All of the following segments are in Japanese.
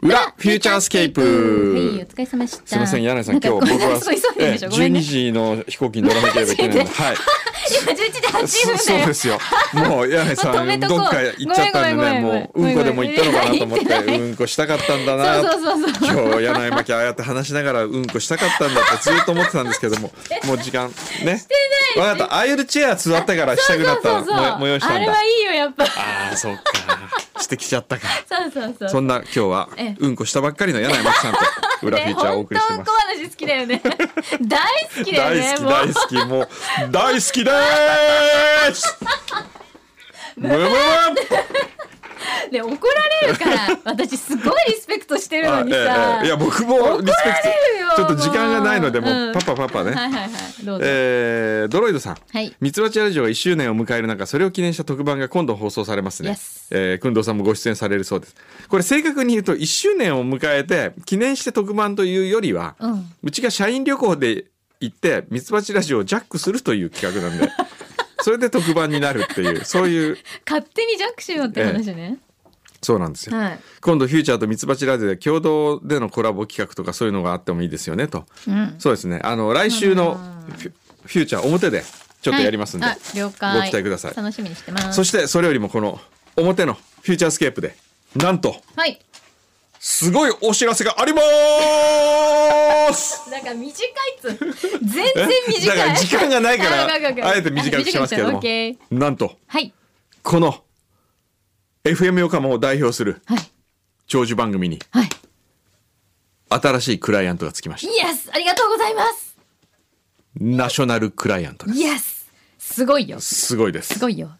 フューチャースケープ。はい、お疲れ様でした。すみません柳井さん今日僕はごめんすごい急いでるでしょ？ごめん12ね。時の飛行機に乗らなければいけないの。で。はい。今11時8そ分そうで。すよ。もう柳井さん どっか行っちゃったんでねもううんこでも行ったのかなと思ってうんこしたかったんだなそうそうそう。今日柳井巻きああやって話しながらうんこしたかったんだってずっと思ってたんですけども もう時間ね。分かった。ああいうチェア座ったからしたくなったも催したんだ。あれはいいよやっぱ。ああそっかしてきちゃったかそうそうそう。そんな今日はええうんこしたばっかりの柳井真紀さんと 裏フューチャーをお送りしてますね話好きだよね。大好きだよね。大好き大好きもう大好きでーす ムムム で怒られるから私すごいリスペクトしてるのに あさ。ええええ。いや僕もリスペクトちょっと時間がないのでももううパパパパね、は。えードロイドさん。はい。ミツバチラジオが1周年を迎える中それを記念した特番が今度放送されますね。Yes、えー、工藤さんもご出演されるそうです。これ正確に言うと1周年を迎えて記念して特番というよりは、うん。うちが社員旅行で行ってミツバチラジオをジャックするという企画なんで。それで特番になるっていうそういう。勝手にジャックしようって話ね。そうなんですよはい。今度フューチャーとミツバチラジオで共同でのコラボ企画とかそういうのがあってもいいですよねとうん。そうですねあの来週のフューチャー表でちょっとやりますんで、はいあ了解。ご期待ください楽しみにしてます。そしてそれよりもこの表のフューチャースケープでなんとはい。すごいお知らせがありますなんか短いっつ。全然短い。だから時間がないからあえて短くしてますけどもなんとはい。この FM 横浜を代表するはい。長寿番組にはい。新しいクライアントがつきました。イエスありがとうございます。ナショナルクライアントです。イエスすごいよ。すごいです。すごいよ。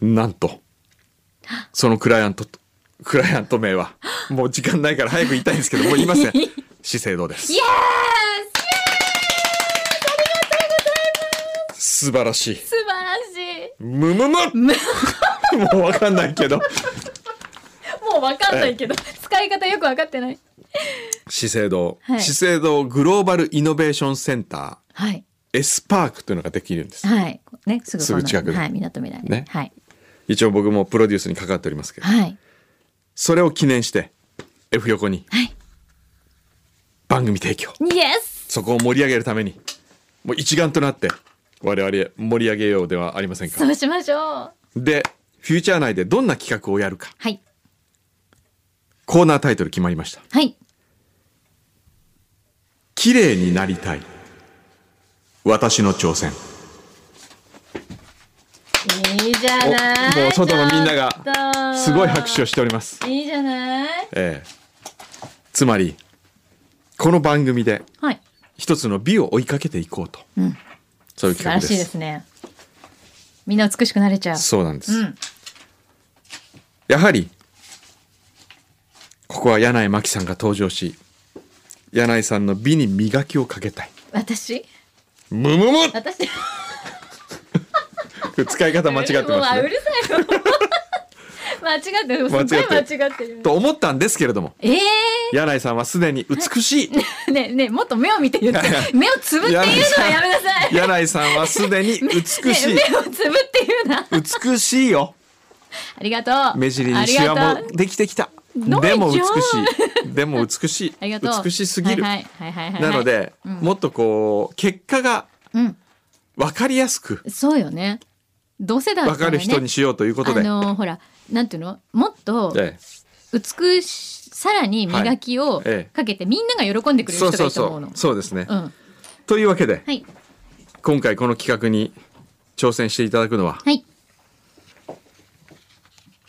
なんとそのクライアントとクライアント名はもう時間ないから早く言いたいんですけどもう言いません。資生堂です。イエ素晴らしい。ス素晴らしむむむもうわかんないけどい。もうわかんないけど、使い方よくわかってない。資生堂、はい資生堂グローバルイノベーションセンタはい。ー S パークというのができるんですはい。ね、すぐすぐ近くではい、港未来ねはい。一応僕もプロデュースに関わっておりますけどはい。それを記念して F 横にはい。番組提供イエスそこを盛り上げるためにもう一丸となって我々盛り上げようではありませんかそうしましょう。でフューチャー内でどんな企画をやるかはい。コーナータイトル決まりましたはい。綺麗になりたい私の挑戦いいじゃない。おもう外のみんなががすごい拍手をしておりますいいじゃない。ええつまりこの番組ではい。一つの美を追いかけていこうと、うんそういう企画です素晴らしいですね。みんな美しくなれちゃう。そうなんです、うん。やはりここは柳井真紀さんが登場し柳井さんの美に磨きをかけたい。私？むむむ私？使い方間違ってますね。あうるさい。よ 間違ってる。間違ってる。と思ったんですけれどもええ柳井さんはすでに美しい。ー、ねえねえもっと目を見て言って。目をつぶって言うのはやめなさい。柳井さんはすでに美しい。ねえ目をつぶって言うな。美しいよ ありがとう。目尻にシワもできてきた。のでも美しじい。でも美しい。美しすぎる、なので、うん。もっとこう結果がうん。分かりやすくそうよね。同世代だ分かる人にしようということで、あのほらなんていうの？もっとえ美しさらに磨きをええ。かけてみんなが喜んでくえれるそうそうそう人がいいと思う。のそうですね、うん。というわけではい。今回この企画に挑戦していただくのははい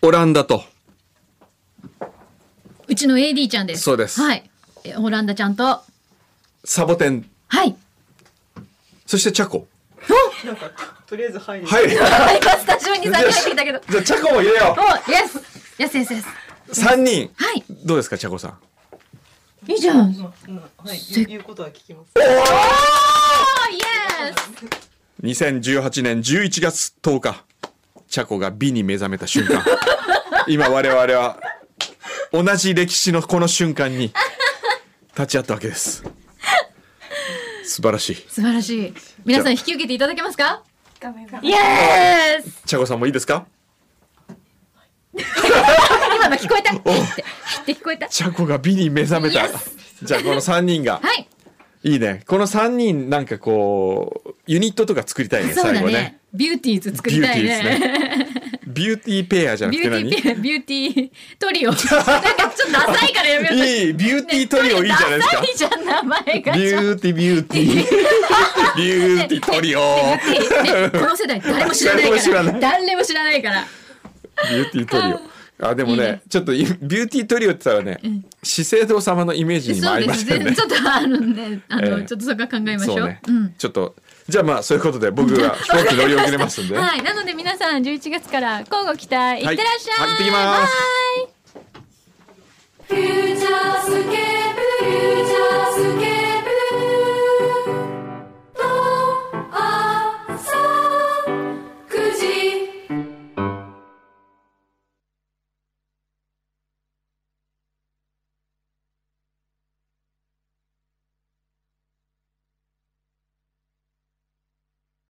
オランダと。うちの AD ちゃんです。そうです。はい。えオランダちゃんと。はサボテン。い。そしてチャコ。なんかとりあえず入る。はい。じ今スタジオに3人入ってきたけど。ゃあチャコも入れよおイエスイエスイエスイエスう3人。はい。どうですかチャコさん？いいじゃん。はい。言うことは聞きます。エス2018年11月10日チャコが美に目覚めた瞬間。今我々は同じ歴史のこの瞬間に立ち会ったわけです。素晴らしい。素晴らしい。皆さん引き受けていただけますか？イエスチャコさんもいいですか？今今聞こえた。ってって聞こえた。チャコが美に目覚めた。じゃあこの3人が。はい。いいね。この3人なんかこうユニットとか作りたいねそうだね。最後ねビューティーズ作りたいね。ビューティーペアじゃなくビュて何ーティービューティートリオ。なんかちょっとダサいからやめよう。いいビューティートリオいいじゃないですか。ダサいじゃん名前が。ビューティービューティー。ビューティートリオ。ねこの世代誰も知らない誰も知かららない。誰も知らないから。ビューティートリオ。あでもねね。ちょっといビューティートリオって言ったらね、資生堂様のイメージにも合いですね。ましたよね。ちょっとあのねあの、ええ。ちょっとそこは考えましょう。そうね、ん。ちょっとじゃあまあそういうことで僕が飛行機乗り遅れますんで、はい、なので皆さん11月から交互期待、いってらっしゃい。はい行ってきます